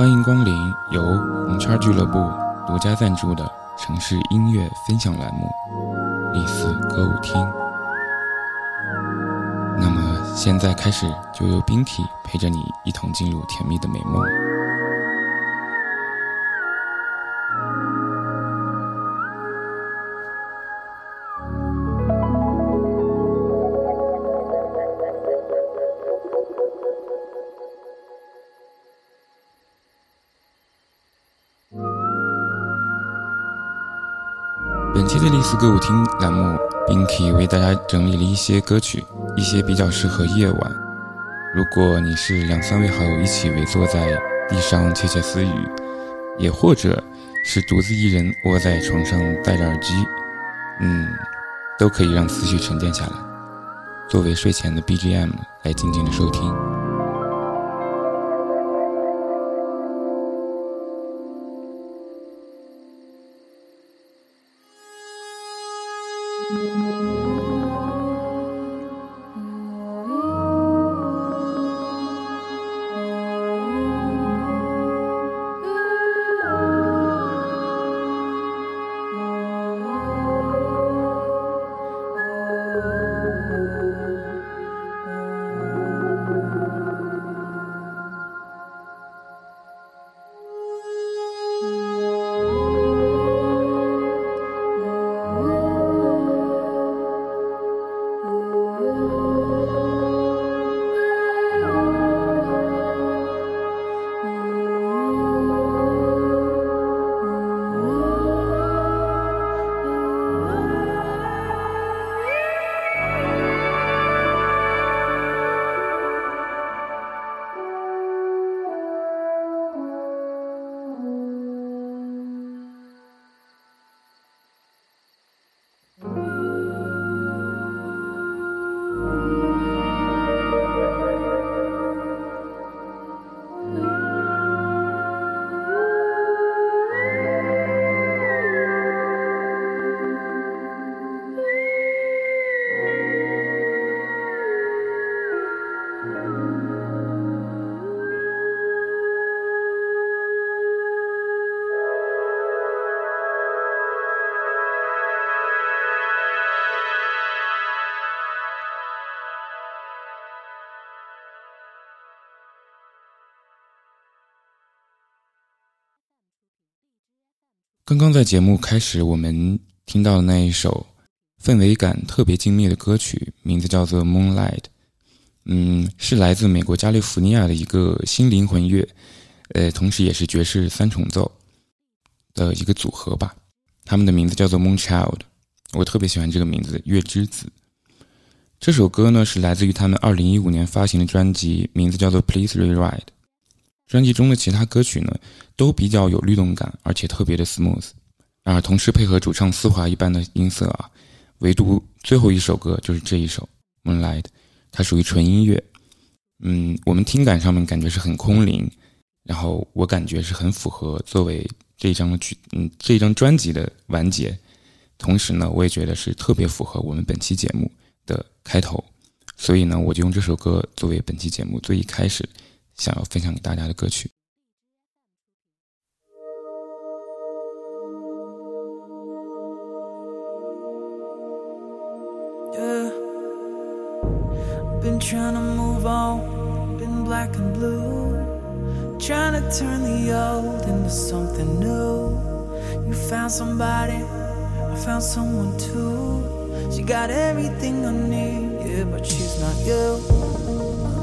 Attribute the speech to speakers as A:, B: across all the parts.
A: 欢迎光临由红圈俱乐部独家赞助的城市音乐分享栏目——丽思歌舞厅。那么，现在开始，就由 Binky 陪着你一同进入甜蜜的美梦。本期的丽思歌舞厅栏目，Binky 为大家整理了一些歌曲，一些比较适合夜晚。如果你是两三位好友一起围坐在地上窃窃私语，也或者是独自一人窝在床上戴着耳机，嗯，都可以让思绪沉淀下来，作为睡前的 BGM 来静静的收听。刚刚在节目开始，我们听到的那一首氛围感特别精密的歌曲，名字叫做《Moonlight》。嗯，是来自美国加利福尼亚的一个新灵魂乐，呃，同时也是爵士三重奏的一个组合吧。他们的名字叫做 Moonchild，我特别喜欢这个名字“月之子”。这首歌呢是来自于他们二零一五年发行的专辑，名字叫做《Please Rewrite》。专辑中的其他歌曲呢，都比较有律动感，而且特别的 smooth，啊同时配合主唱丝滑一般的音色啊，唯独最后一首歌就是这一首《Moonlight》，它属于纯音乐，嗯，我们听感上面感觉是很空灵，然后我感觉是很符合作为这一张曲，嗯，这一张专辑的完结，同时呢，我也觉得是特别符合我们本期节目的开头，所以呢，我就用这首歌作为本期节目最一开始。想要分享给大家的歌曲。
B: Yeah. Been trying to move on, been black and blue. Trying to turn the old into something new. You found somebody, I found someone too. She got everything I need, yeah, but she's not you.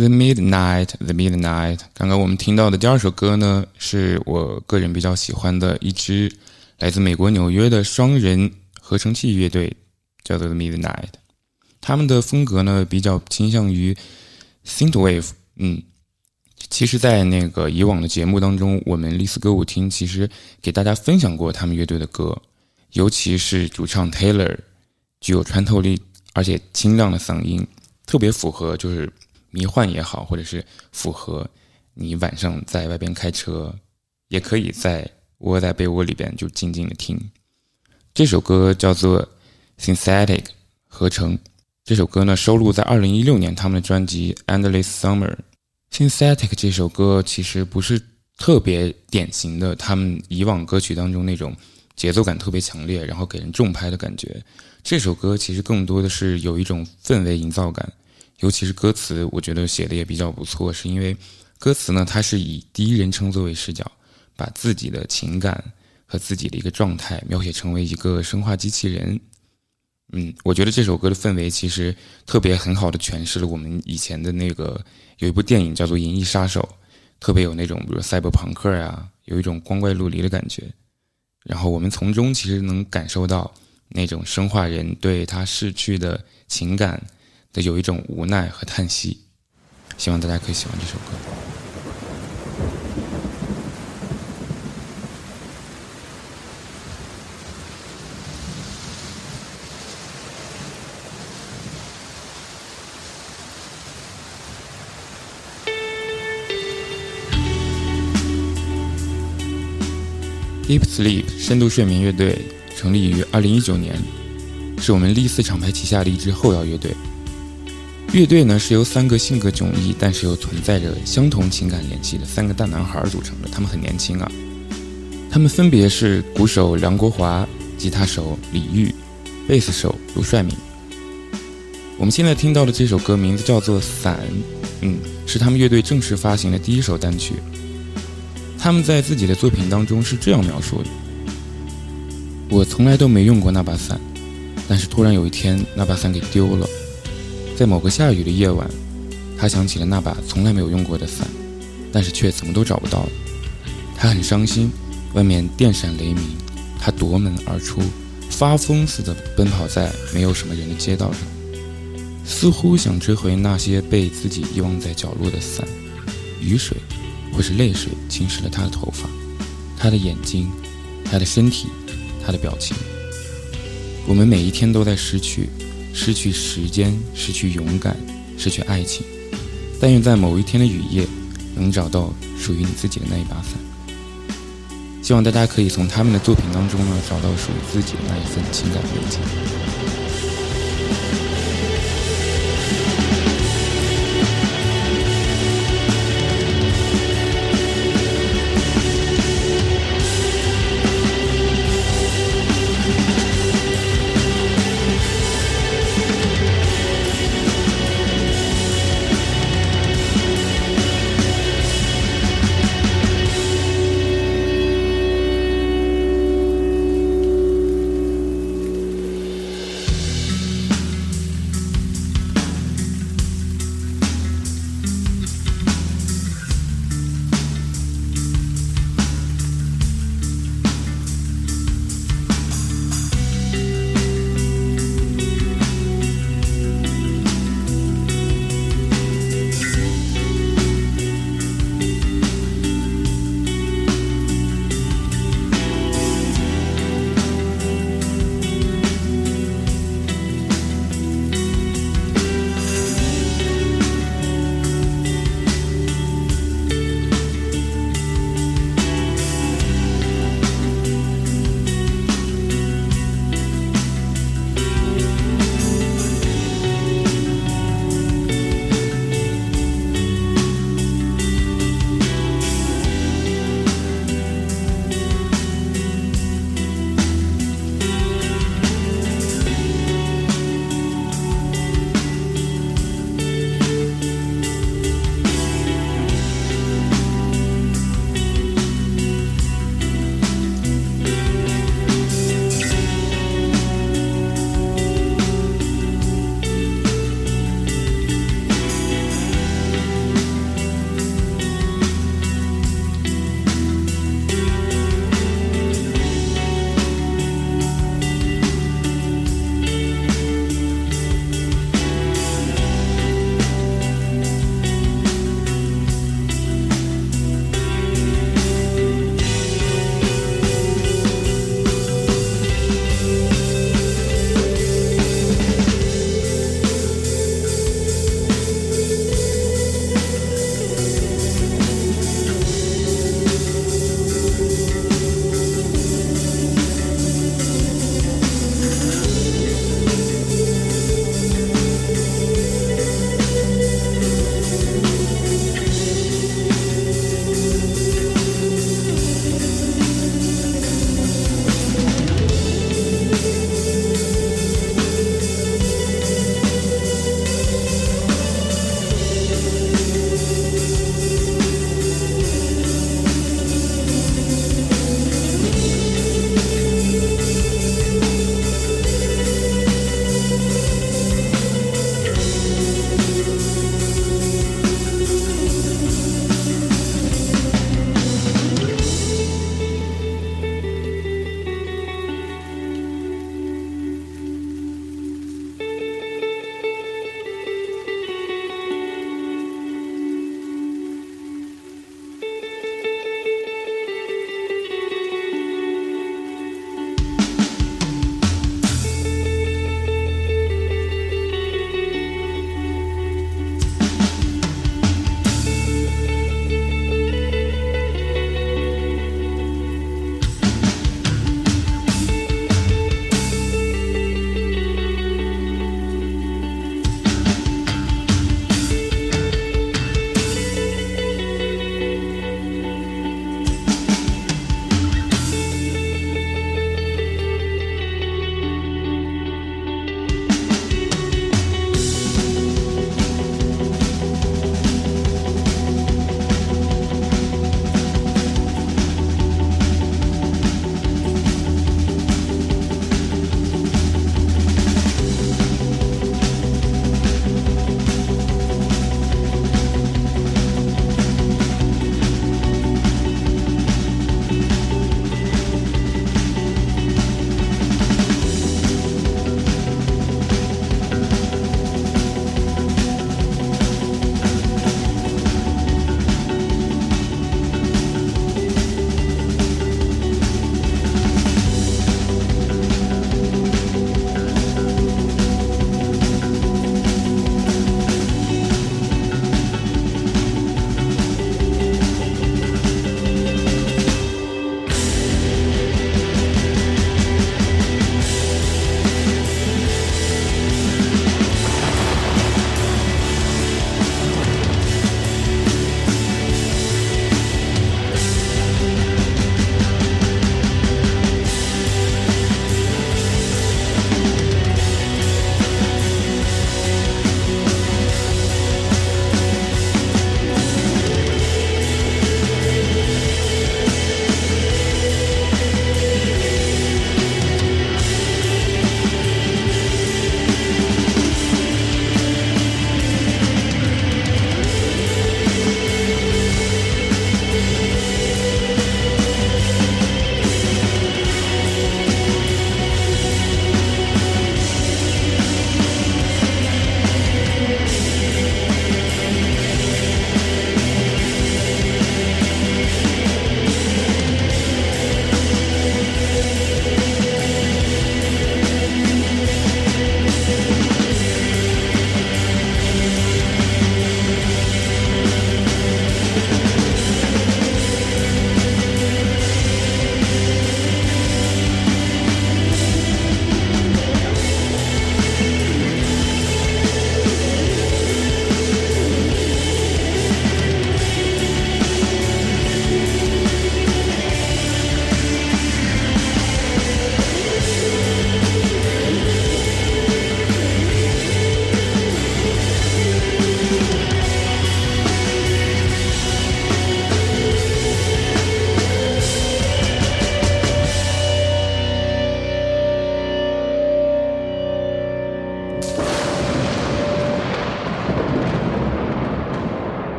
B: The
A: Midnight, The Midnight。刚刚我们听到的第二首歌呢，是我个人比较喜欢的一支来自美国纽约的双人合成器乐队，叫做 The Midnight。他们的风格呢，比较倾向于 synthwave。嗯，其实，在那个以往的节目当中，我们丽思歌舞厅其实给大家分享过他们乐队的歌，尤其是主唱 Taylor 具有穿透力而且清亮的嗓音，特别符合就是迷幻也好，或者是符合你晚上在外边开车，也可以在窝在被窝里边就静静的听。这首歌叫做 Synthetic 合成。这首歌呢收录在二零一六年他们的专辑《Endless Summer》。Synthetic 这首歌其实不是特别典型的他们以往歌曲当中那种节奏感特别强烈，然后给人重拍的感觉。这首歌其实更多的是有一种氛围营造感，尤其是歌词，我觉得写的也比较不错，是因为歌词呢它是以第一人称作为视角，把自己的情感和自己的一个状态描写成为一个生化机器人。嗯，我觉得这首歌的氛围其实特别很好的诠释了我们以前的那个有一部电影叫做《银翼杀手》，特别有那种比如赛博朋克呀，有一种光怪陆离的感觉。然后我们从中其实能感受到那种生化人对他逝去的情感的有一种无奈和叹息。希望大家可以喜欢这首歌。Deep Sleep 深度睡眠乐队成立于二零一九年，是我们丽思厂牌旗下的一支后摇乐队。乐队呢是由三个性格迥异，但是又存在着相同情感联系的三个大男孩组成的。他们很年轻啊，他们分别是鼓手梁国华、吉他手李玉、贝斯手卢帅敏。我们现在听到的这首歌名字叫做《伞》，嗯，是他们乐队正式发行的第一首单曲。他们在自己的作品当中是这样描述的：“我从来都没用过那把伞，但是突然有一天，那把伞给丢了。在某个下雨的夜晚，他想起了那把从来没有用过的伞，但是却怎么都找不到了。他很伤心，外面电闪雷鸣，他夺门而出，发疯似的奔跑在没有什么人的街道上，似乎想追回那些被自己遗忘在角落的伞、雨水。”或是泪水侵蚀了他的头发，他的眼睛，他的身体，他的表情。我们每一天都在失去，失去时间，失去勇敢，失去爱情。但愿在某一天的雨夜，能找到属于你自己的那一把伞。希望大家可以从他们的作品当中呢，找到属于自己的那一份情感慰藉。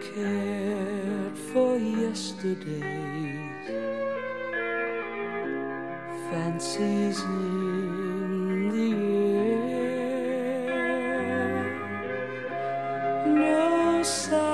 B: Cared for yesterday's fancies in the air. No sighs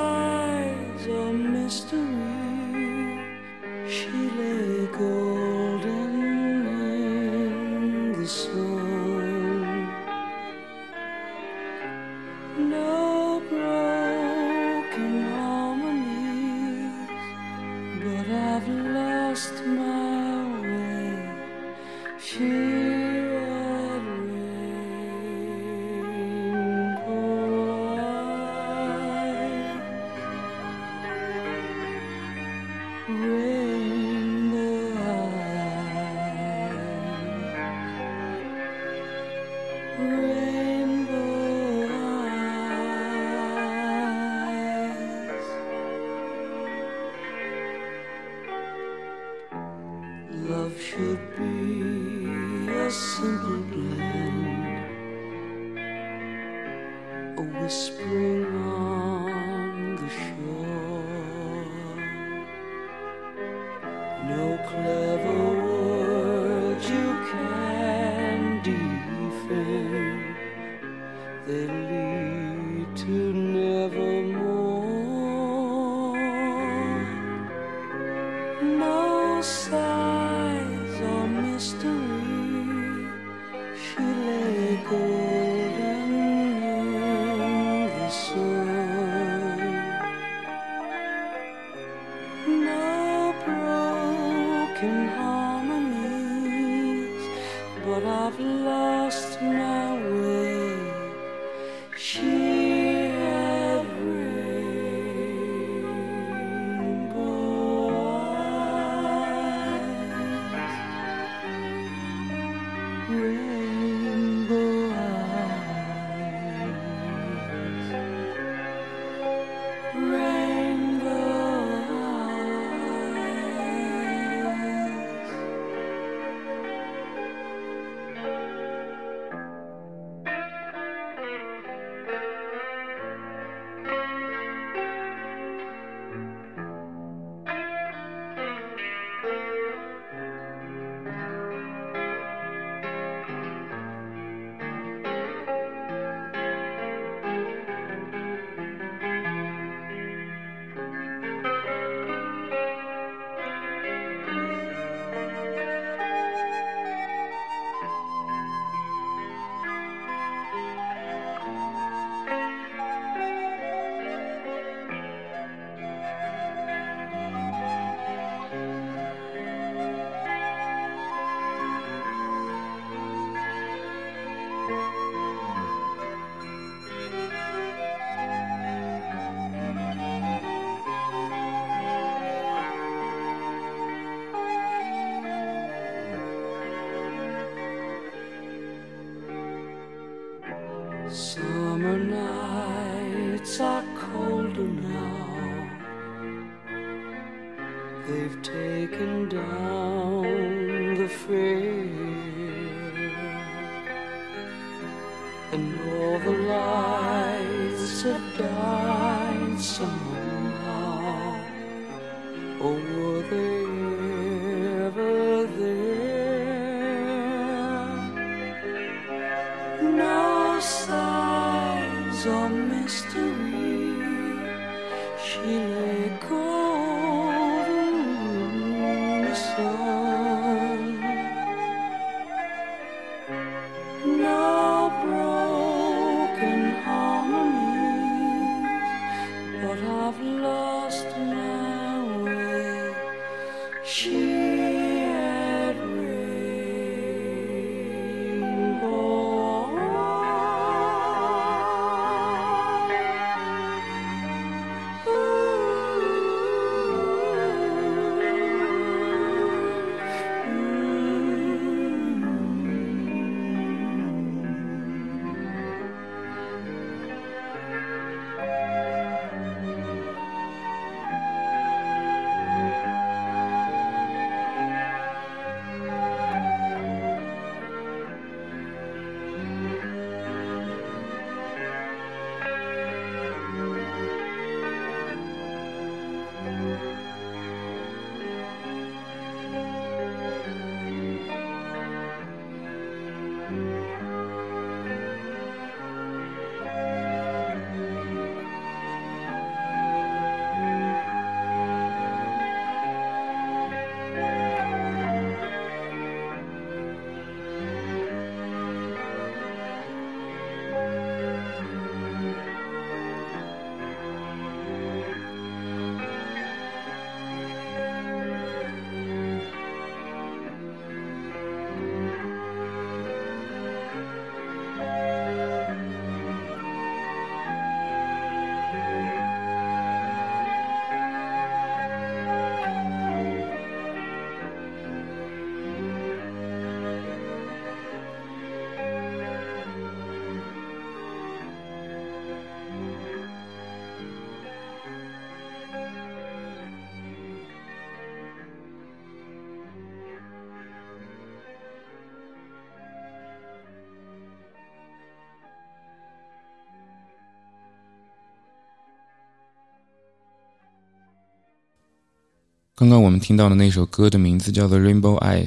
A: 刚刚我们听到的那首歌的名字叫做《Rainbow Eyes》，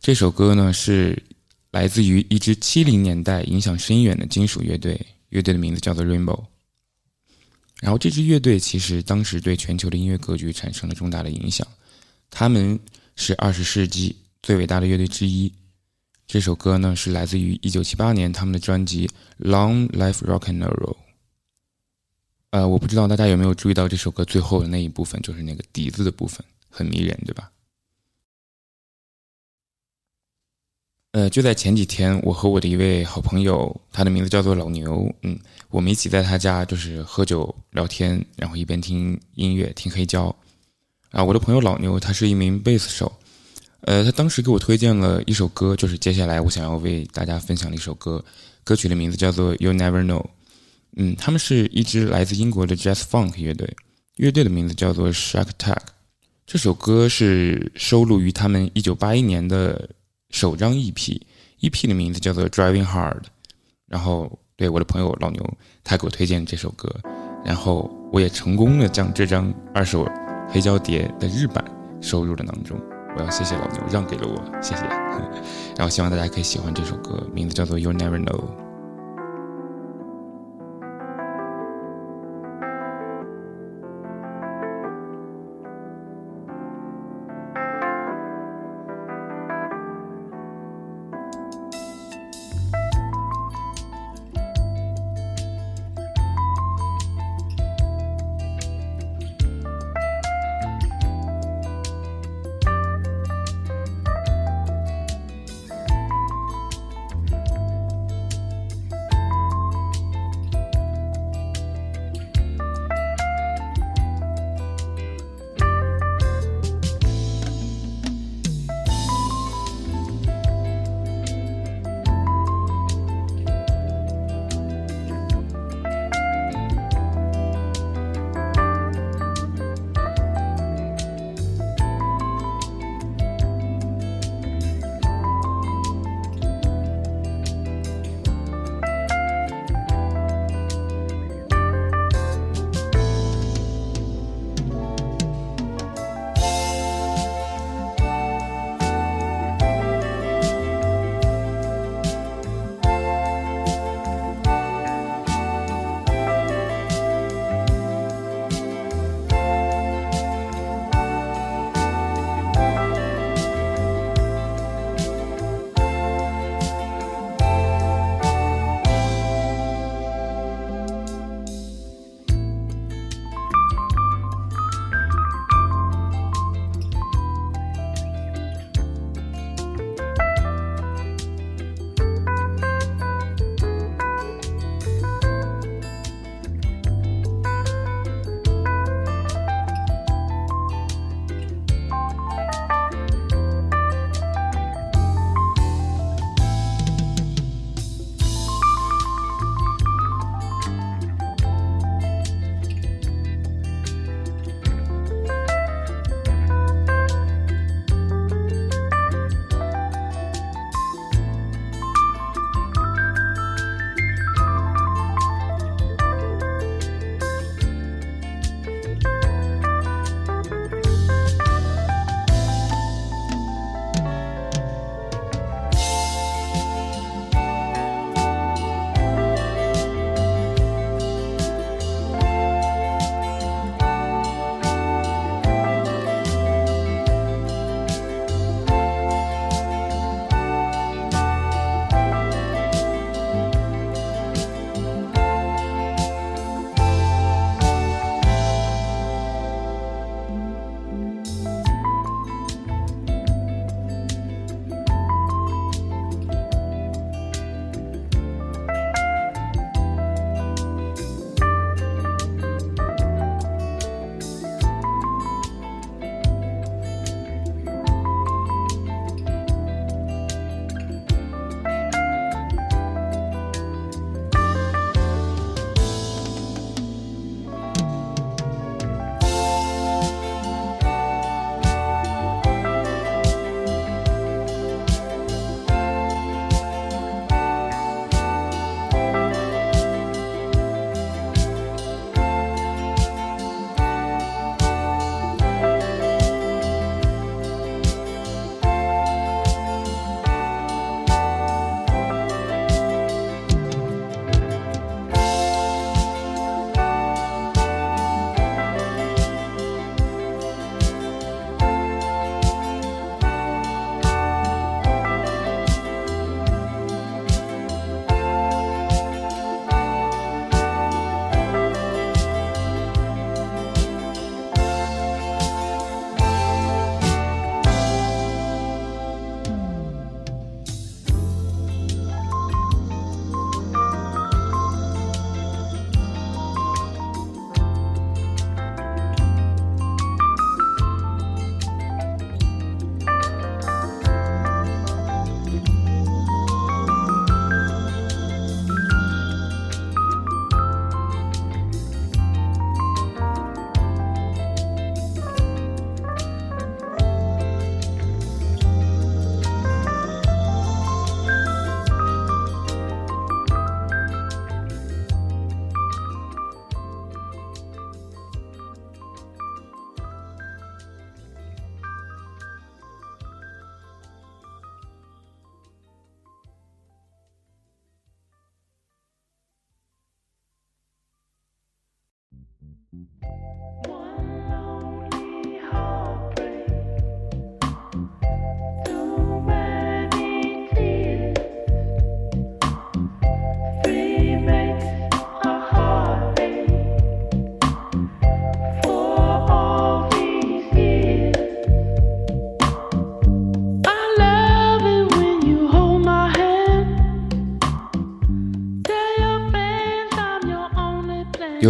A: 这首歌呢是来自于一支七零年代影响深远的金属乐队，乐队的名字叫做 Rainbow。然后这支乐队其实当时对全球的音乐格局产生了重大的影响，他们是二十世纪最伟大的乐队之一。这首歌呢是来自于一九七八年他们的专辑《Long Life Rock and Roll》。呃，我不知道大家有没有注意到这首歌最后的那一部分，就是那个笛子的部分，很迷人，对吧？呃，就在前几天，我和我的一位好朋友，他的名字叫做老牛，嗯，我们一起在他家就是喝酒聊天，然后一边听音乐，听黑胶。啊，我的朋友老牛，他是一名贝斯手，呃，他当时给我推荐了一首歌，就是接下来我想要为大家分享的一首歌，歌曲的名字叫做《You Never Know》。嗯，他们是一支来自英国的 Jazz Funk 乐队，乐队的名字叫做 Shark Tag。这首歌是收录于他们1981年的首张 EP，EP 的名字叫做 Driving Hard。然后，对我的朋友老牛，他给我推荐这首歌，然后我也成功的将这张二手黑胶碟的日版收入了囊中。我要谢谢老牛让给了我，谢谢。然后希望大家可以喜欢这首歌，名字叫做 You Never Know。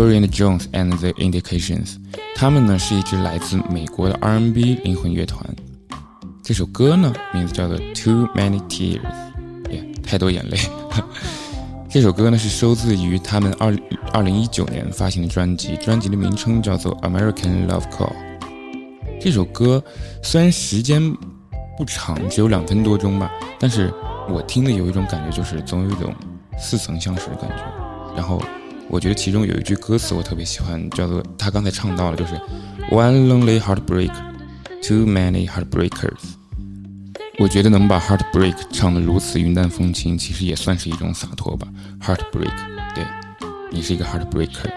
C: Uri and Jones and the Indications，他们呢是一支来自美国的 R&B 灵魂乐团。这首歌呢名字叫做 Too Many Tears，耶，太多眼泪。这首歌呢是收自于他们二二零一九年发行的专辑，专辑的名称叫做 American Love Call。这首歌虽然时间不长，只有两分多钟吧，但是我听的有一种感觉，就是总有一种似曾相识的感觉。然后我觉得其中有一句歌词我特别喜欢，叫做他刚才唱到了，就是 One lonely heartbreak, too many heartbreakers。我觉得能把 Heartbreak 唱得如此云淡风轻，其实也算是一种洒脱吧。Heartbreak，对你是一个 Heartbreaker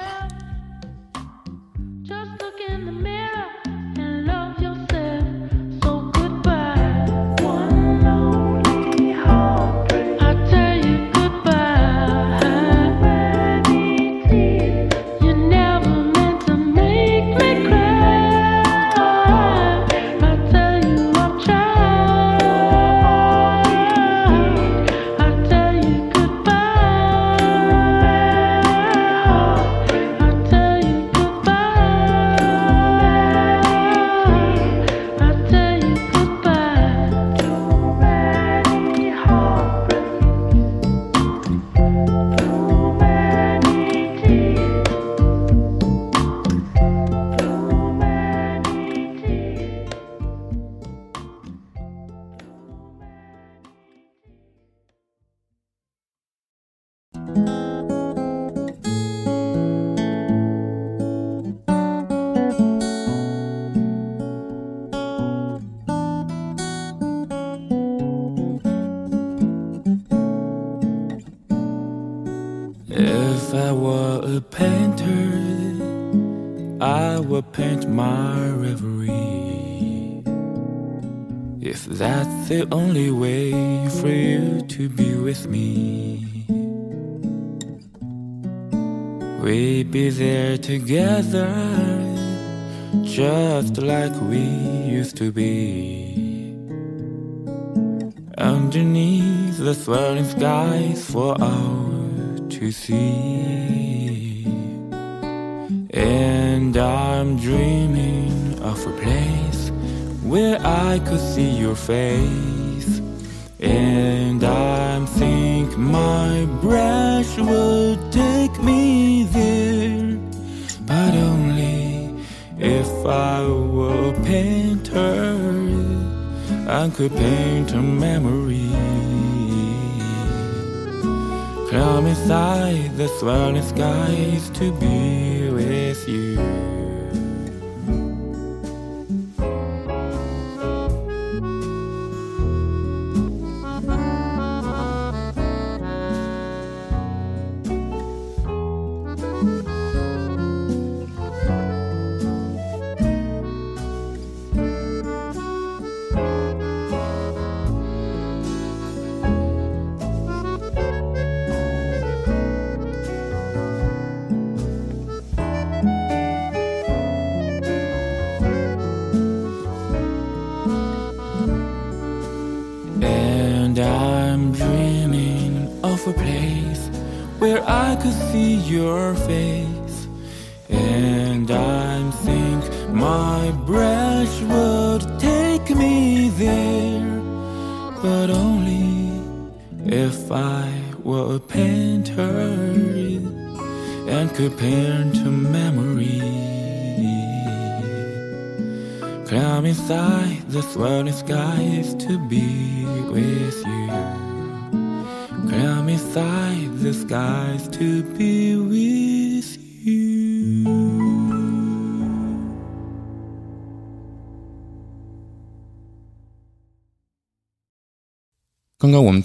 C: to see. And I'm dreaming of a place where I could see your face. And I think my brush would take me there, but only if I were a painter. I could paint a memory. Climb inside the swirling skies to be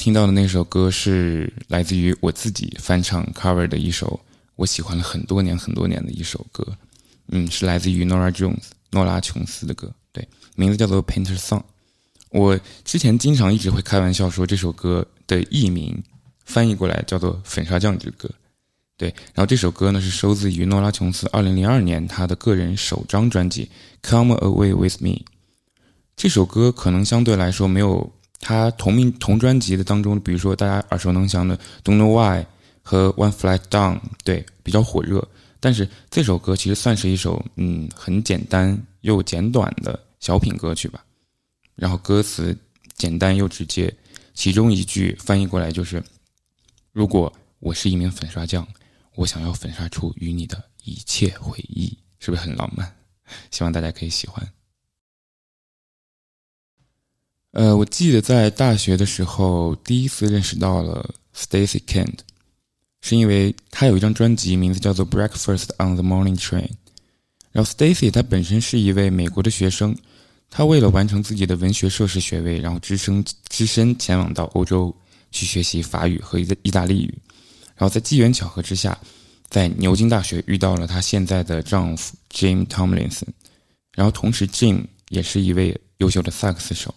C: 听到的那首歌是来自于我自己翻唱 cover 的一首我喜欢了很多年很多年的一首歌，嗯，是来自于 Nora Jones 诺拉琼斯的歌，对，名字叫做 Painter Song。我之前经常一直会开玩笑说这首歌的译名。翻译过来叫做《粉刷匠之歌》，对。然后这首歌呢是收自于诺拉琼斯二零零二年他的个人首张专辑《Come Away With Me》。这首歌可能相对来说没有他同名同专辑的当中，比如说大家耳熟能详的《Don't Know Why》和《One Flight Down》，对，比较火热。
A: 但是这首歌其实算是一首嗯很简单又简短的小品歌曲吧。然后歌词简单又直接，其中一句翻译过来就是：“如果我是一名粉刷匠，我想要粉刷出与你的一切回忆。”是不是很浪漫？希望大家可以喜欢。呃，我记得在大学的时候第一次认识到了 Stacy Kent，是因为他有一张专辑，名字叫做《Breakfast on the Morning Train》。然后 Stacy 他本身是一位美国的学生，他为了完成自己的文学硕士学位，然后只身只身前往到欧洲去学习法语和意意大利语。然后在机缘巧合之下。在牛津大学遇到了她现在的丈夫 Jim Tomlinson，然后同时 Jim 也是一位优秀的萨克斯手。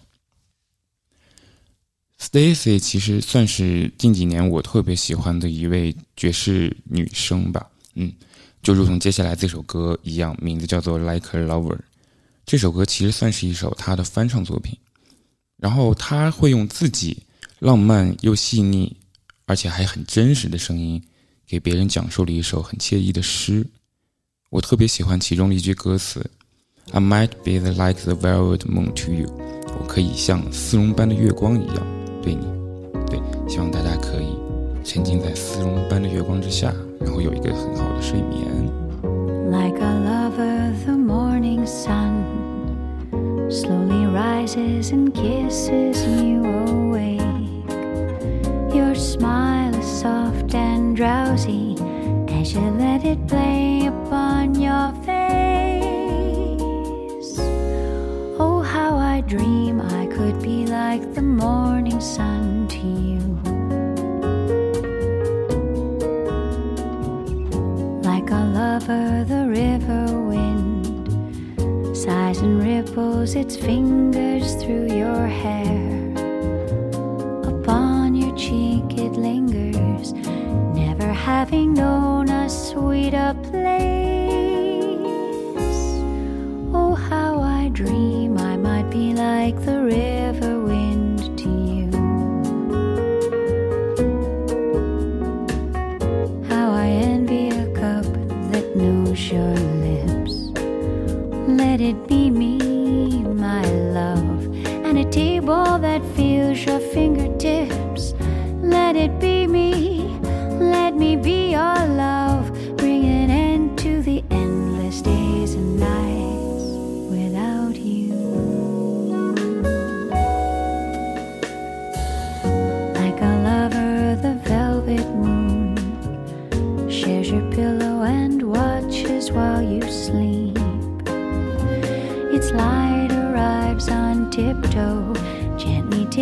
A: Stacy 其实算是近几年我特别喜欢的一位爵士女生吧，嗯，就如同接下来这首歌一样，名字叫做 Like a Lover。这首歌其实算是一首她的翻唱作品，然后她会用自己浪漫又细腻，而且还很真实的声音。给别人讲述了一首很惬意的诗，我特别喜欢其中的一句歌词：“I might be like the velvet moon to you。”我可以像丝绒般的月光一样对你。对，希望大家可以沉浸在丝绒般的月光之下，然后有一个很好的睡眠。
D: Like a lover, the morning sun slowly rises and kisses you awake. Your smile is soft and drowsy as you let it play upon your face. Oh, how I dream I like the morning sun to you. Like a lover, the river wind sighs and ripples its fingers through your hair upon your cheek it lingers, never having known a sweeter place. Oh, how I dream I might be like the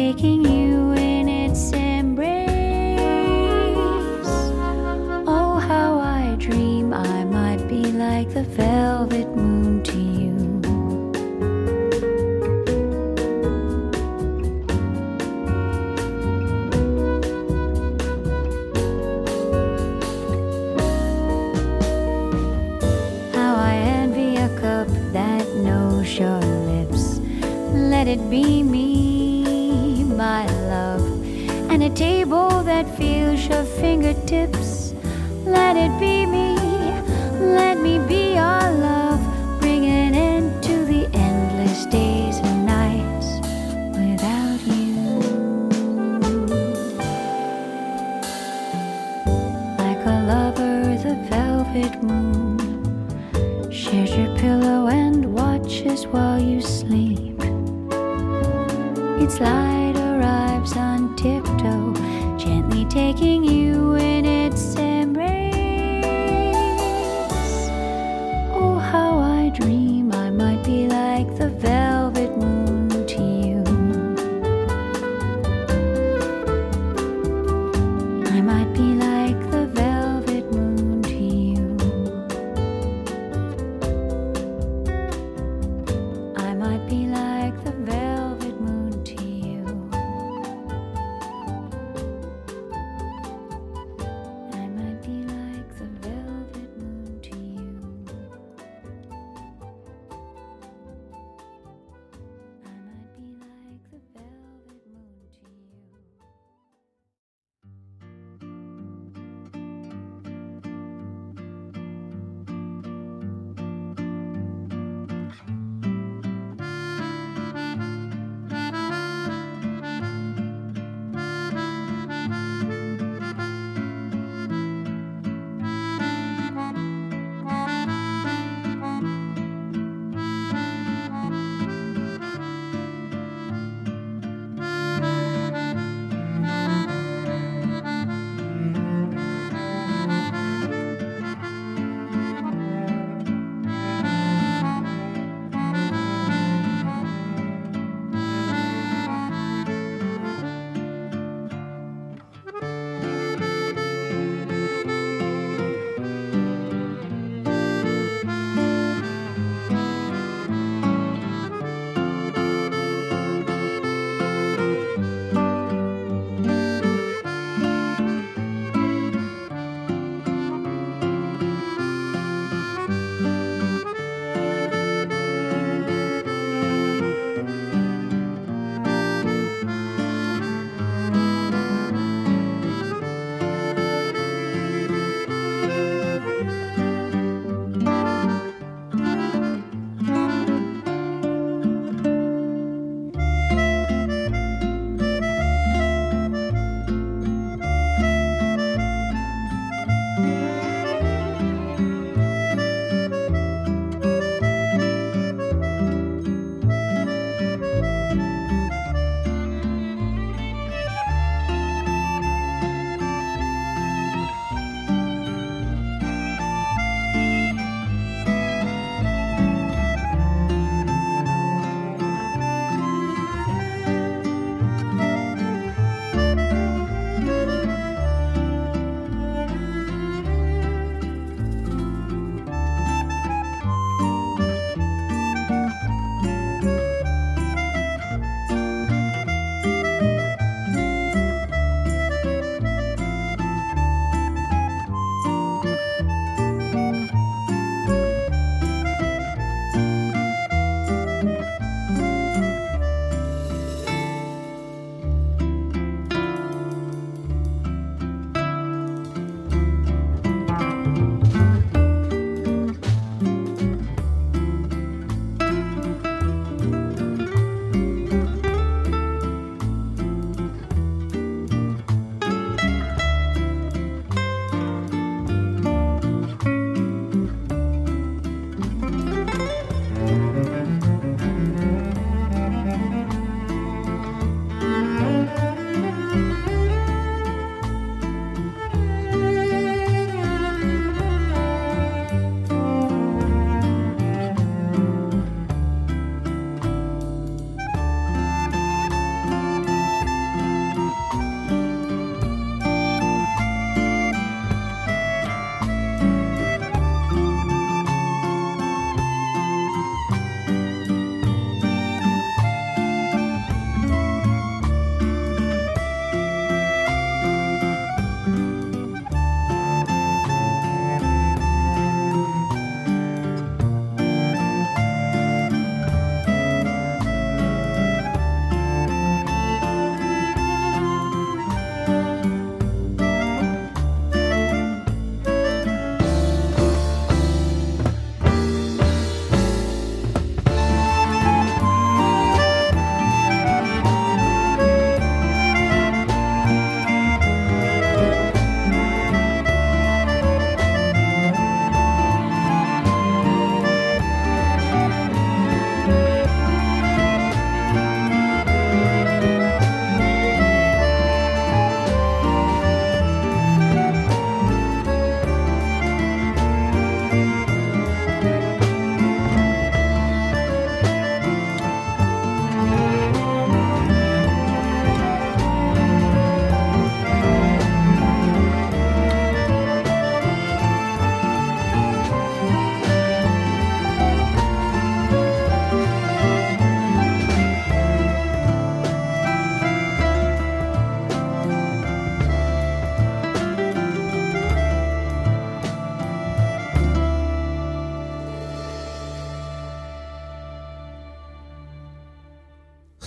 D: taking you in its embrace. Oh, how I dream I might be like the velvet moon to you. How I envy a cup that knows your lips. Let it be that feels your fingertips. Let it be me, let me be your love. Bring an end to the endless days and nights without you. Like a lover, the velvet moon shares your pillow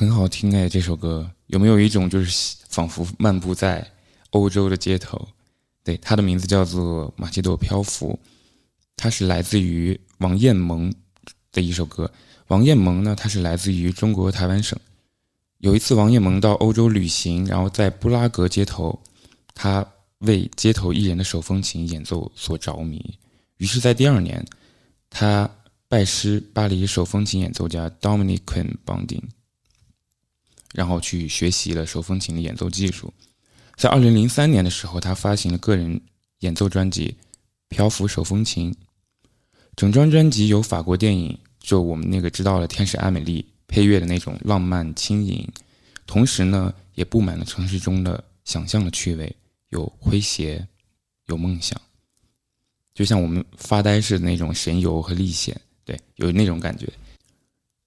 A: 很好听哎，这首歌有没有一种就是仿佛漫步在欧洲的街头？对，它的名字叫做《马奇朵漂浮》，它是来自于王艳萌的一首歌。王艳萌呢，她是来自于中国台湾省。有一次，王艳萌到欧洲旅行，然后在布拉格街头，她为街头艺人的手风琴演奏所着迷。于是，在第二年，她拜师巴黎手风琴演奏家 Dominic Bonding。然后去学习了手风琴的演奏技术，在二零零三年的时候，他发行了个人演奏专辑《漂浮手风琴》。整张专辑由法国电影就我们那个知道了《天使艾美丽》配乐的那种浪漫轻盈，同时呢，也布满了城市中的想象的趣味，有诙谐，有梦想，就像我们发呆似的那种神游和历险，对，有那种感觉。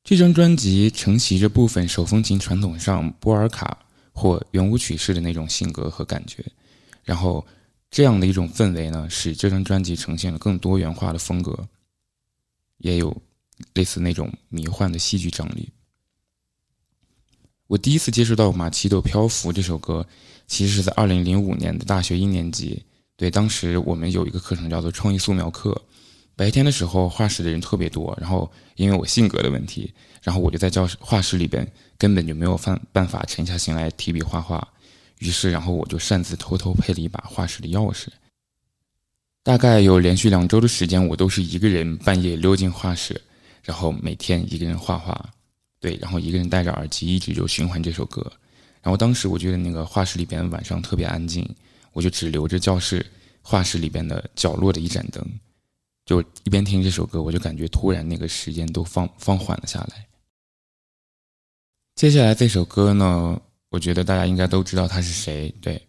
A: 这张专辑承袭着部分手风琴传统上波尔卡或圆舞曲式的那种性格和感觉，然后这样的一种氛围呢，使这张专辑呈现了更多元化的风格，也有类似那种迷幻的戏剧张力。我第一次接触到《马奇朵漂浮》这首歌，其实是在二零零五年的大学一年级。对，当时我们有一个课程叫做创意素描课。白天的时候，画室的人特别多，然后因为我性格的问题，然后我就在教室画室里边根本就没有办办法沉下心来提笔画画，于是然后我就擅自偷偷配了一把画室的钥匙。大概有连续两周的时间，我都是一个人半夜溜进画室，然后每天一个人画画，对，然后一个人戴着耳机一直就循环这首歌。然后当时我觉得那个画室里边晚上特别安静，我就只留着教室画室里边的角落的一盏灯。就一边听这首歌，我就感觉突然那个时间都放放缓了下来。接下来这首歌呢，我觉得大家应该都知道他是谁，对，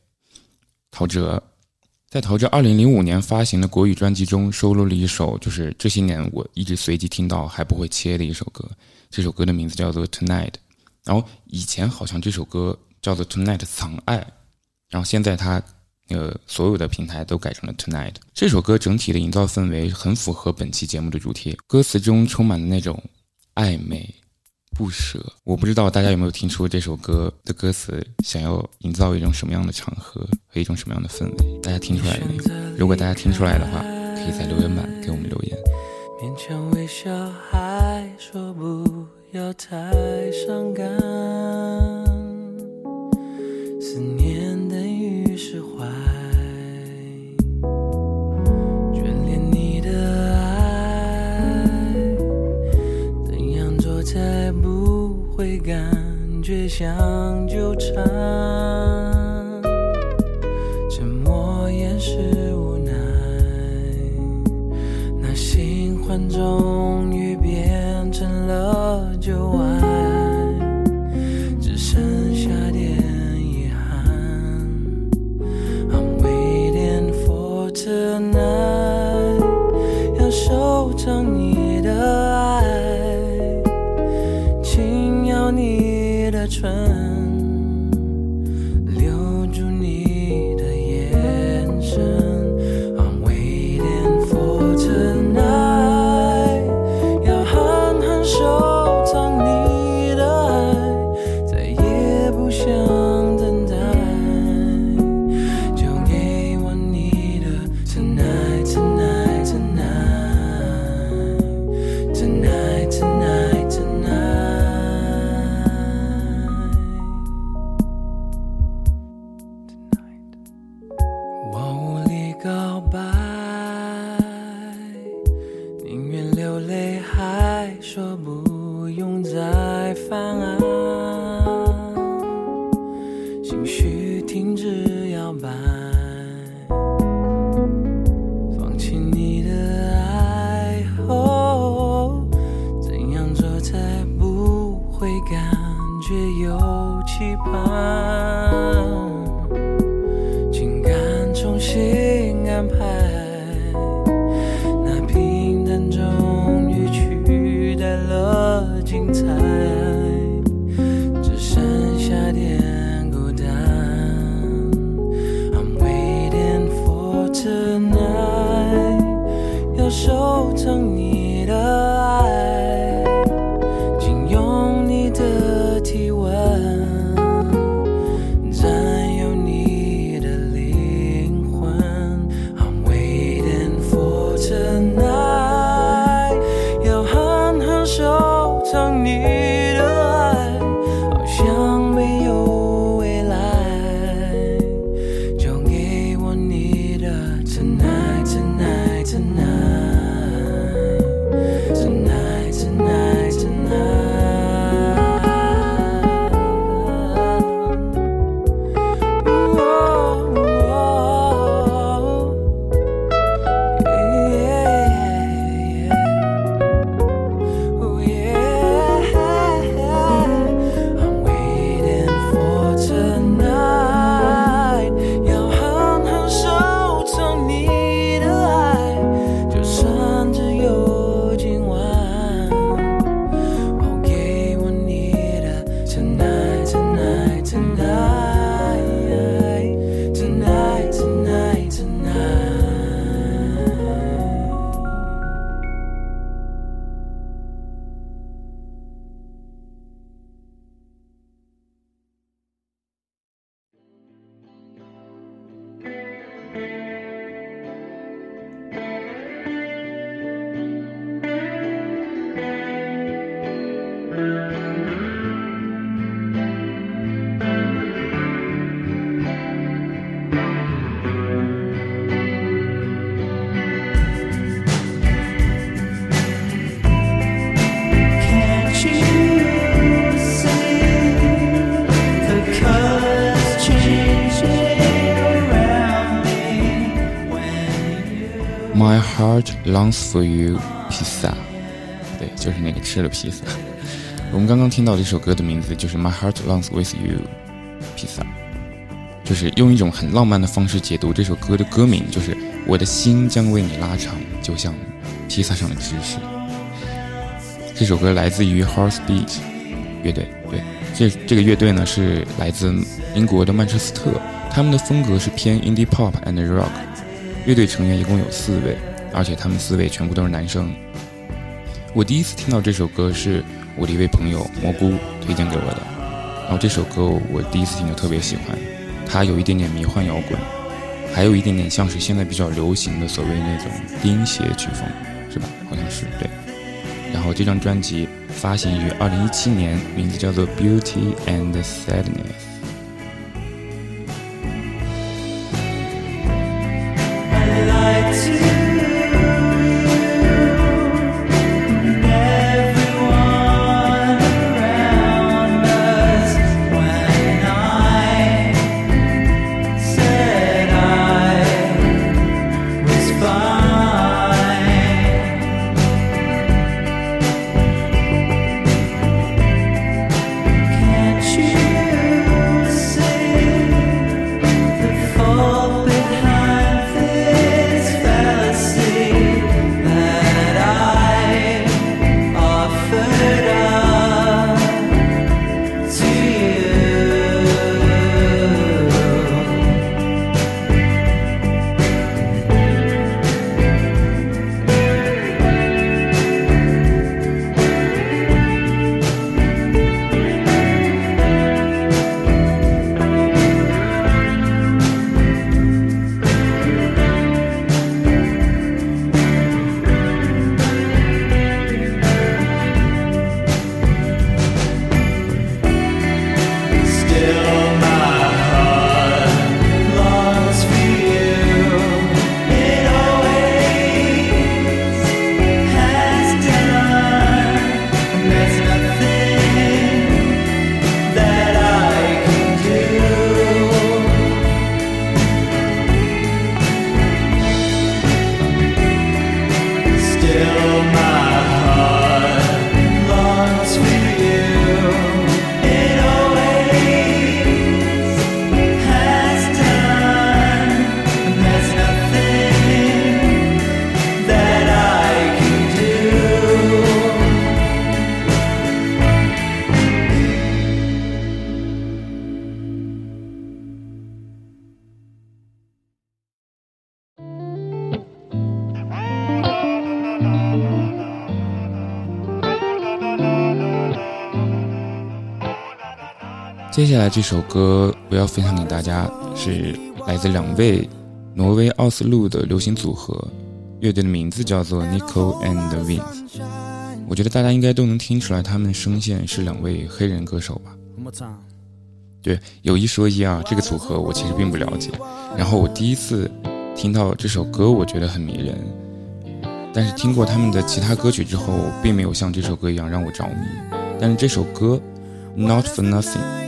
A: 陶喆，在陶喆二零零五年发行的国语专辑中收录了一首，就是这些年我一直随机听到还不会切的一首歌。这首歌的名字叫做《Tonight》，然后以前好像这首歌叫做《Tonight 藏爱》，然后现在他。呃，所有的平台都改成了 Tonight。这首歌整体的营造氛围很符合本期节目的主题，歌词中充满了那种暧昧、不舍。我不知道大家有没有听出这首歌的歌词想要营造一种什么样的场合和一种什么样的氛围？大家听出来了没有？如果大家听出来的话，可以在留言板给我们留言。勉强微笑，还说不要太伤感，思念。释怀眷恋你的爱，怎样做才不会感觉像纠缠？沉默也是无奈，那心欢中。Heart longs for you，披萨，对，就是那个吃了披萨。我们刚刚听到这首歌的名字就是 My heart longs with you，披萨，就是用一种很浪漫的方式解读这首歌的歌名，就是我的心将为你拉长，就像披萨上的芝士。这首歌来自于 Horse Beat 乐队，对，这这个乐队呢是来自英国的曼彻斯特，他们的风格是偏 indie pop and rock。乐队成员一共有四位，而且他们四位全部都是男生。我第一次听到这首歌是我的一位朋友蘑菇推荐给我的，然后这首歌我第一次听就特别喜欢，它有一点点迷幻摇滚，还有一点点像是现在比较流行的所谓那种钉鞋曲风，是吧？好像是对。然后这张专辑发行于二零一七年，名字叫做《Beauty and Sadness》。接下来这首歌我要分享给大家，是来自两位挪威奥斯陆的流行组合，乐队的名字叫做 Nico and Vince。我觉得大家应该都能听出来，他们声线是两位黑人歌手吧？对，有一说一啊，这个组合我其实并不了解。然后我第一次听到这首歌，我觉得很迷人，但是听过他们的其他歌曲之后，并没有像这首歌一样让我着迷。但是这首歌 Not for Nothing。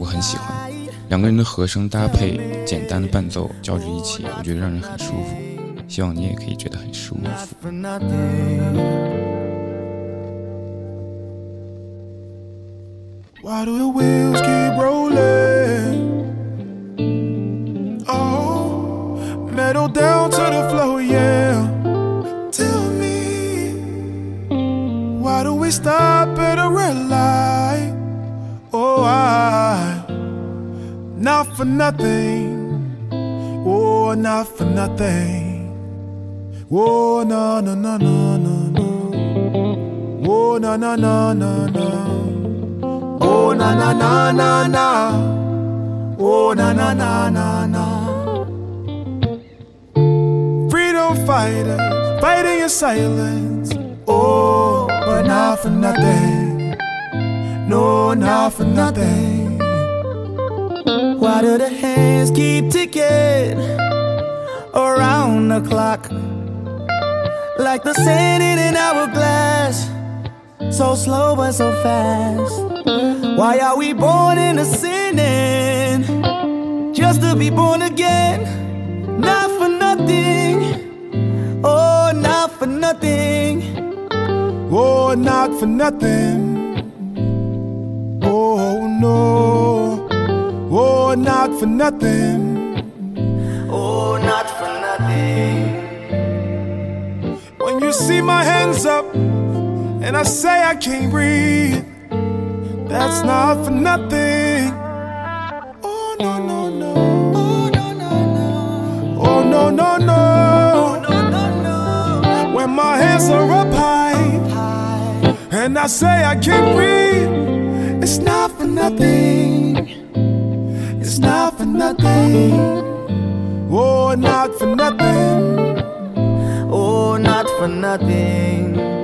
A: 我很喜欢两个人的和声搭配，简单的伴奏交织一起，我觉得让人很舒服。希望你也可以觉得很舒服。not for nothing. Oh, not for nothing. Oh, no, no, no, no, no, no. Oh, no, no, no, no, no. Oh, na, na, na, na, na. Oh, na, na, na, na, na. Freedom fighters fighting in silence. Oh, but not for nothing. No, not for nothing. Why do the hands keep ticking around the clock? Like the sand in an hourglass, so slow but so fast. Why are we born into sinning just to be born again? Not for nothing.
E: Oh, not for nothing. Oh, not for nothing. Oh, no. Not for nothing. Oh, not for nothing. When you see my hands up and I say I can't breathe, that's not for nothing. Oh, no, no, no. Oh, no, no, no. Oh, no, no, no. When my hands are up high and I say I can't breathe, it's not for nothing. It's not for nothing. Oh, not for nothing. Oh, not for nothing.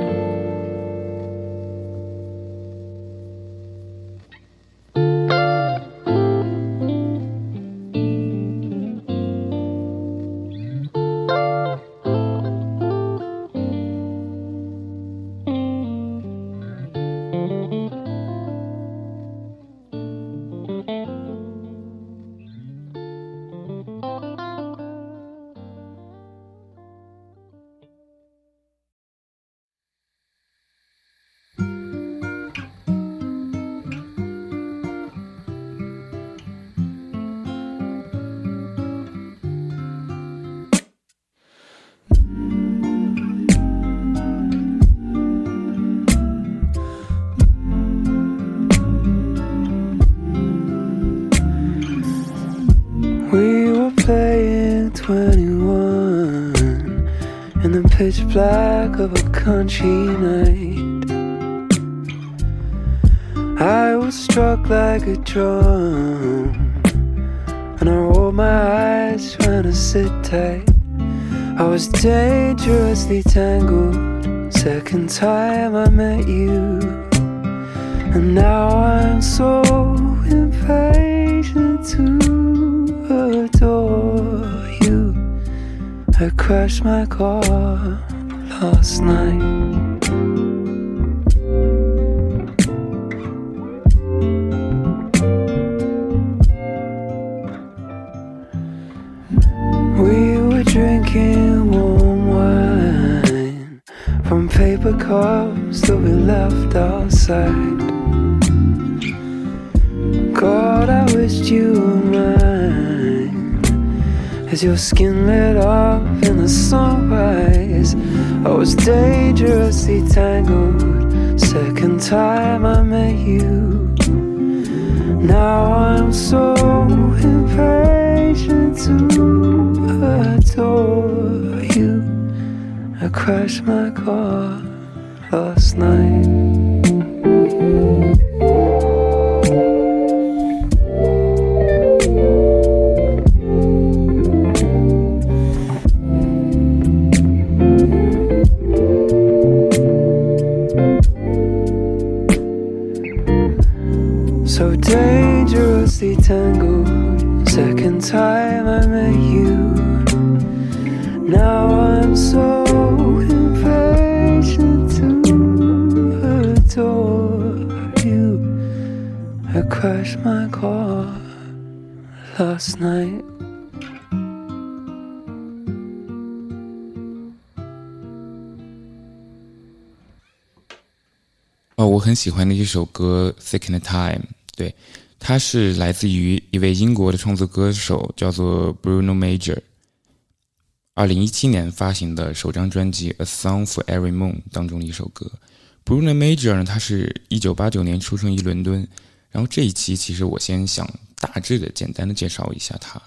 E: Black of a country night. I was struck like a drum, and I rolled my eyes trying to sit tight. I was dangerously tangled. Second time I met you, and now I'm so impatient to adore you. I crashed my car last night. We were drinking warm wine from paper cups that we left outside. God, I wished you were mine. As your skin lit up in the sunrise, I was dangerously tangled. Second time I met you. Now I'm so impatient to adore you. I crashed my car last night. dangerously tangled. Second time I met you. Now I'm so impatient to adore you. I crashed my car last night.
A: 哦，我很喜欢的一首歌《Second Time》，对， 它是来自于一位英国的创作歌手，叫做 Bruno Major。二零一七年发行的首张专辑《A Song for Every Moon》当中的一首歌。Bruno Major 呢，他是一九八九年出生于伦敦。然后这一期其实我先想大致的、简单的介绍一下他。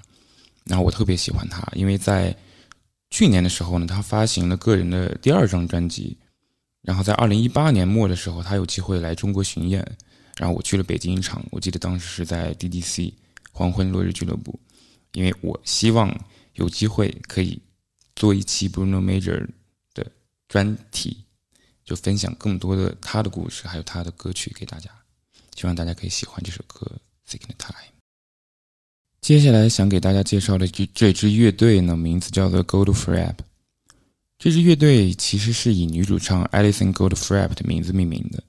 A: 然后我特别喜欢他，因为在去年的时候呢，他发行了个人的第二张专辑。然后在二零一八年末的时候，他有机会来中国巡演，然后我去了北京一场，我记得当时是在 DDC 黄昏落日俱乐部，因为我希望有机会可以做一期 Bruno Major 的专题，就分享更多的他的故事，还有他的歌曲给大家，希望大家可以喜欢这首歌《Second Time》。接下来想给大家介绍的这这支乐队呢，名字叫做 Gold f r a p。这支乐队其实是以女主唱 Alison Gold f r a p 的名字命名的。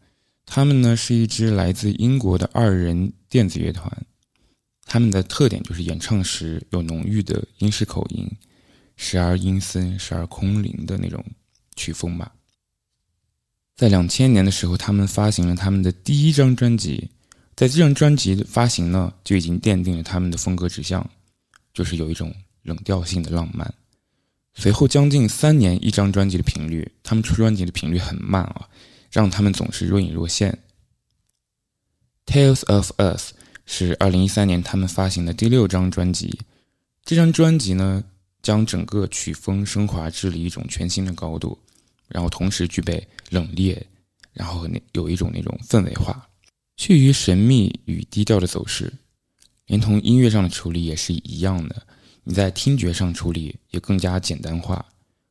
A: 他们呢是一支来自英国的二人电子乐团。他们的特点就是演唱时有浓郁的英式口音，时而阴森，时而空灵的那种曲风吧。在两千年的时候，他们发行了他们的第一张专辑，在这张专辑的发行呢，就已经奠定了他们的风格指向，就是有一种冷调性的浪漫。随后将近三年一张专辑的频率，他们出专辑的频率很慢啊，让他们总是若隐若现。《Tales of Us》是二零一三年他们发行的第六张专辑，这张专辑呢，将整个曲风升华至了一种全新的高度，然后同时具备冷冽，然后那有一种那种氛围化，趋于神秘与低调的走势，连同音乐上的处理也是一样的。你在听觉上处理也更加简单化，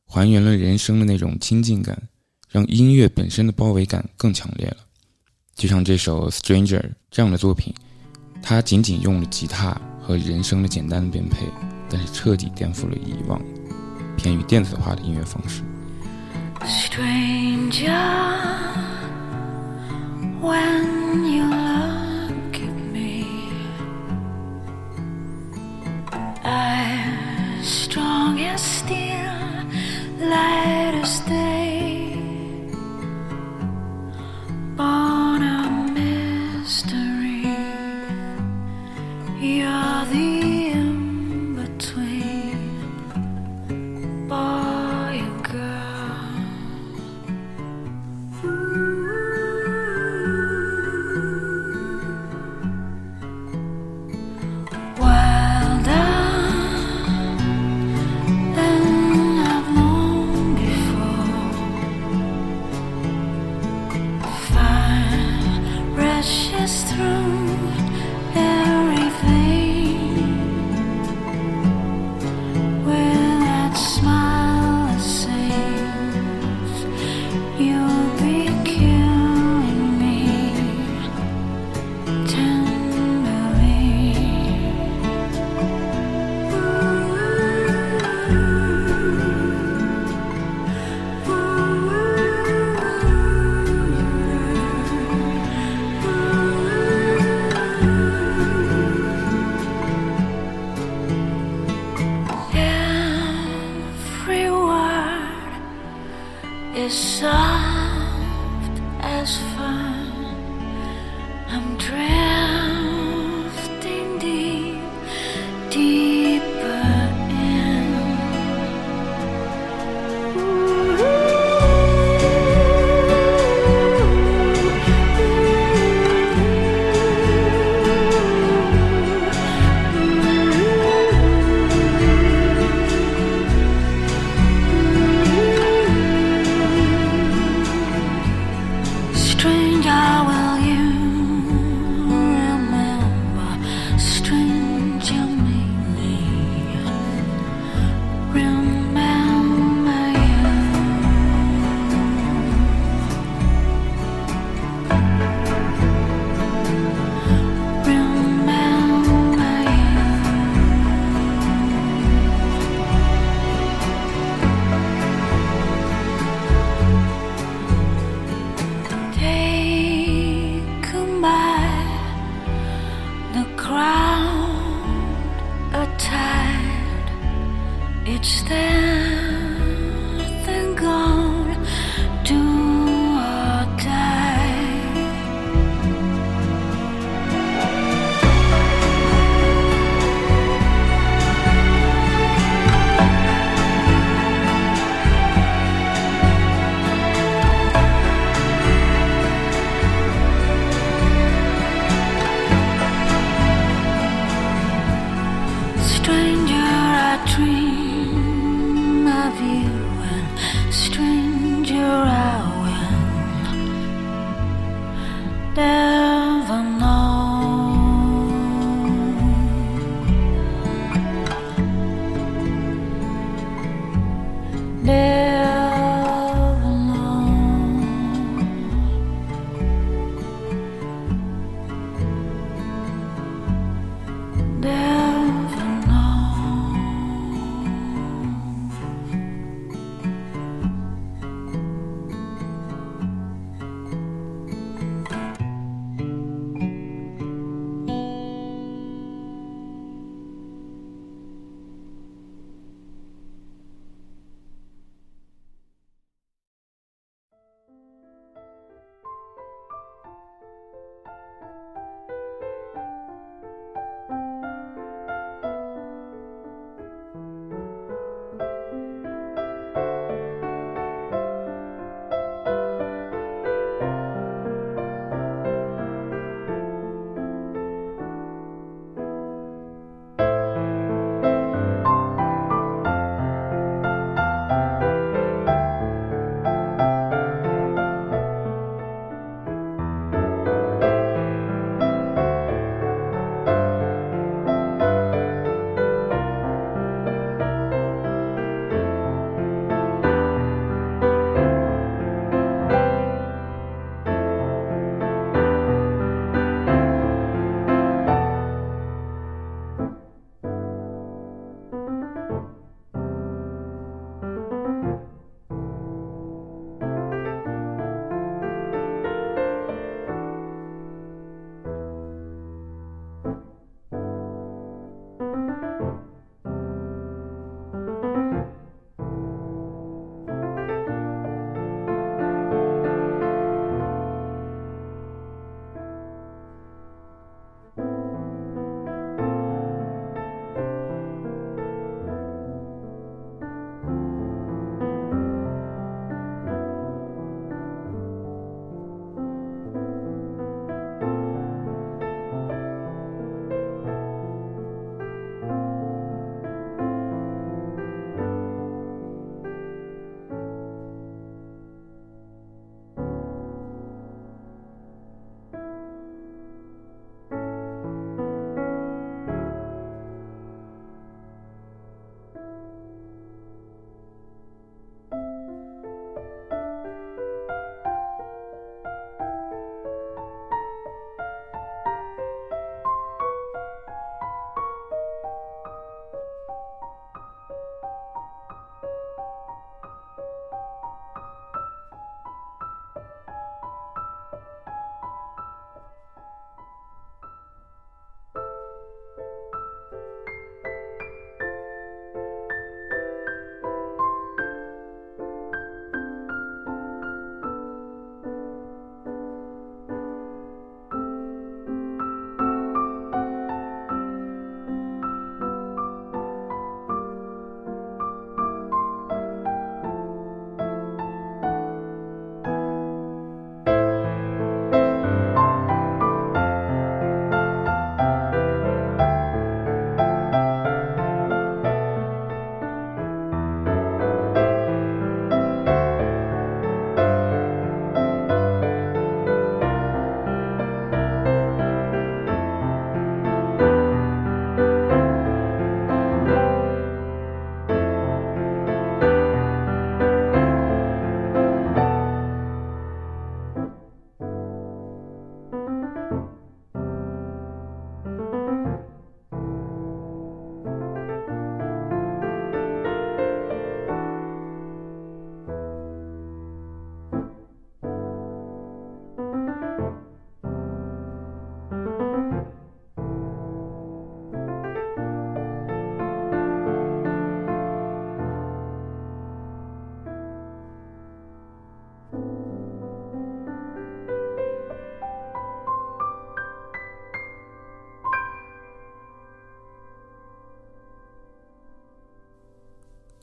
A: 还原了人声的那种亲近感，让音乐本身的包围感更强烈了。就像这首《Stranger》这样的作品，它仅仅用了吉他和人声的简单的编配，但是彻底颠覆了以往偏于电子化的音乐方式。
F: Stranger, when you look at me, I'm strong as steel, light as day, born a mystery. You're the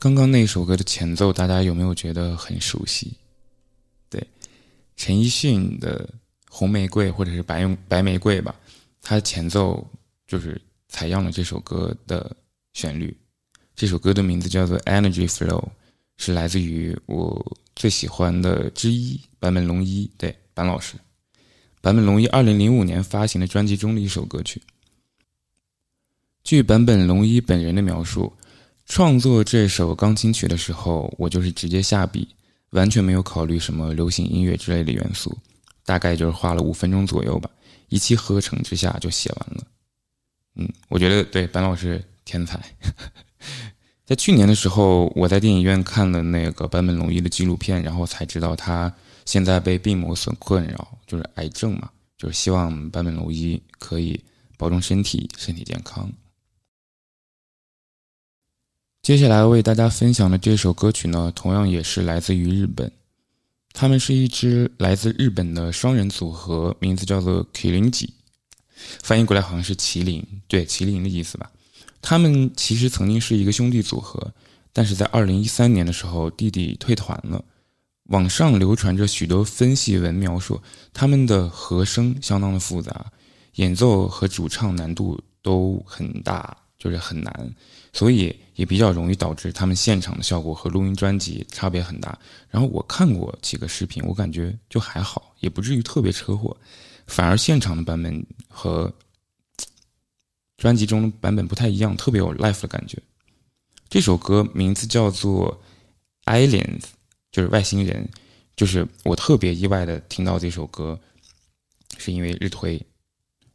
A: 刚刚那首歌的前奏，大家有没有觉得很熟悉？对，陈奕迅的《红玫瑰》或者是《白用白玫瑰》吧，它前奏就是采样了这首歌的旋律。这首歌的名字叫做《Energy Flow》，是来自于我最喜欢的之一坂本龙一，对，坂老师。坂本龙一二零零五年发行的专辑中的一首歌曲。据坂本龙一本人的描述，创作这首钢琴曲的时候，我就是直接下笔，完全没有考虑什么流行音乐之类的元素，大概就是花了五分钟左右吧，一气呵成之下就写完了。嗯，我觉得对坂老师天才。在去年的时候，我在电影院看了那个坂本龙一的纪录片，然后才知道他现在被病魔所困扰，就是癌症嘛，就是希望坂本龙一可以保重身体，身体健康。接下来为大家分享的这首歌曲呢，同样也是来自于日本。他们是一支来自日本的双人组合，名字叫做 Kirinji，翻译过来好像是麒麟，对，麒麟的意思吧。他们其实曾经是一个兄弟组合，但是在二零一三年的时候，弟弟退团了。网上流传着许多分析文，描述他们的和声相当的复杂，演奏和主唱难度都很大，就是很难。所以也比较容易导致他们现场的效果和录音专辑差别很大。然后我看过几个视频，我感觉就还好，也不至于特别车祸，反而现场的版本和专辑中的版本不太一样，特别有 life 的感觉。这首歌名字叫做《Aliens》，就是外星人。就是我特别意外的听到这首歌，是因为日推。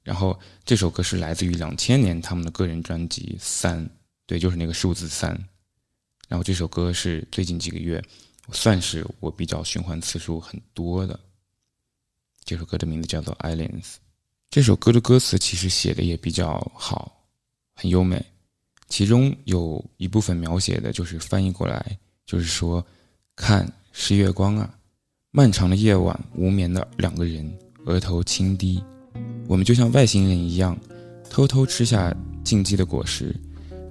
A: 然后这首歌是来自于两千年他们的个人专辑《三》。对，就是那个数字三，然后这首歌是最近几个月，算是我比较循环次数很多的。这首歌的名字叫做《Aliens》，这首歌的歌词其实写的也比较好，很优美。其中有一部分描写的就是翻译过来，就是说，看是月光啊，漫长的夜晚，无眠的两个人，额头轻低，我们就像外星人一样，偷偷吃下禁忌的果实。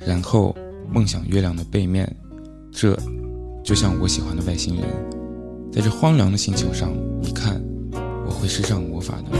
A: 然后梦想月亮的背面，这就像我喜欢的外星人，在这荒凉的星球上，你看，我会施上魔法的，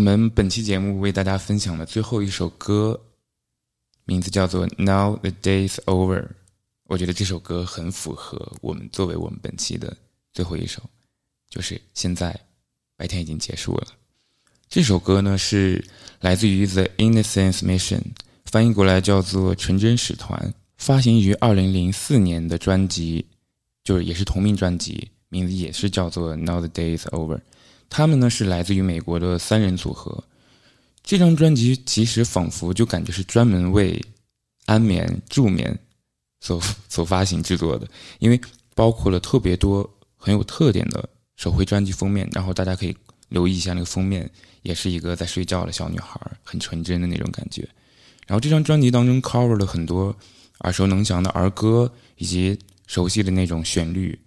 A: 我们本期节目为大家分享的最后一首歌，名字叫做《Now the Day is Over》。我觉得这首歌很符合我们作为我们本期的最后一首，就是现在白天已经结束了。这首歌呢是来自于 The Innocence Mission，翻译过来叫做纯真使团，发行于二零零四年的专辑，就是也是同名专辑，名字也是叫做《Now the Day is Over》。他们呢是来自于美国的三人组合。这张专辑其实仿佛就感觉是专门为安眠助眠。所 所发行制作的，因为包括了特别多很有特点的手绘专辑封面，然后大家可以留意一下那个封面，也是一个在睡觉的小女孩，很纯真的那种感觉。然后这张专辑当中 cover 了很多耳熟能详的儿歌以及熟悉的那种旋律。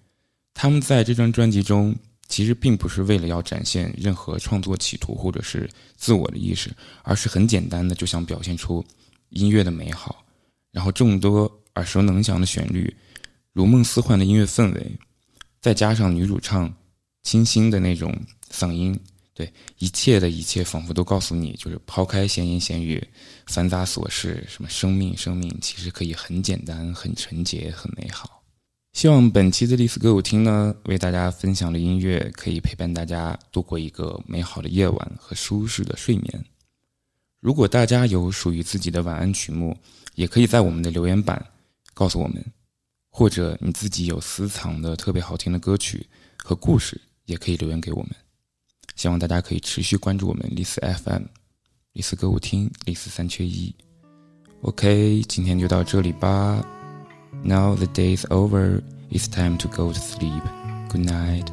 A: 他们在这张专辑中其实并不是为了要展现任何创作企图或者是自我的意识，而是很简单的就想表现出音乐的美好，然后众多。耳熟能详的旋律，如梦似幻的音乐氛围，再加上女主唱清新的那种嗓音，对一切的一切，仿佛都告诉你，就是抛开闲言闲语、繁杂琐事，什么生命，生命其实可以很简单、很纯洁、很美好。希望本期的丽思歌舞厅呢，为大家分享的音乐可以陪伴大家度过一个美好的夜晚和舒适的睡眠。如果大家有属于自己的晚安曲目，也可以在我们的留言板。告诉我们，或者你自己有私藏的特别好听的歌曲和故事，也可以留言给我们。希望大家可以持续关注我们丽思 FM、丽思歌舞厅、丽思三缺一。OK，今天就到这里吧。Now the day is over, it's time to go to sleep. Good night.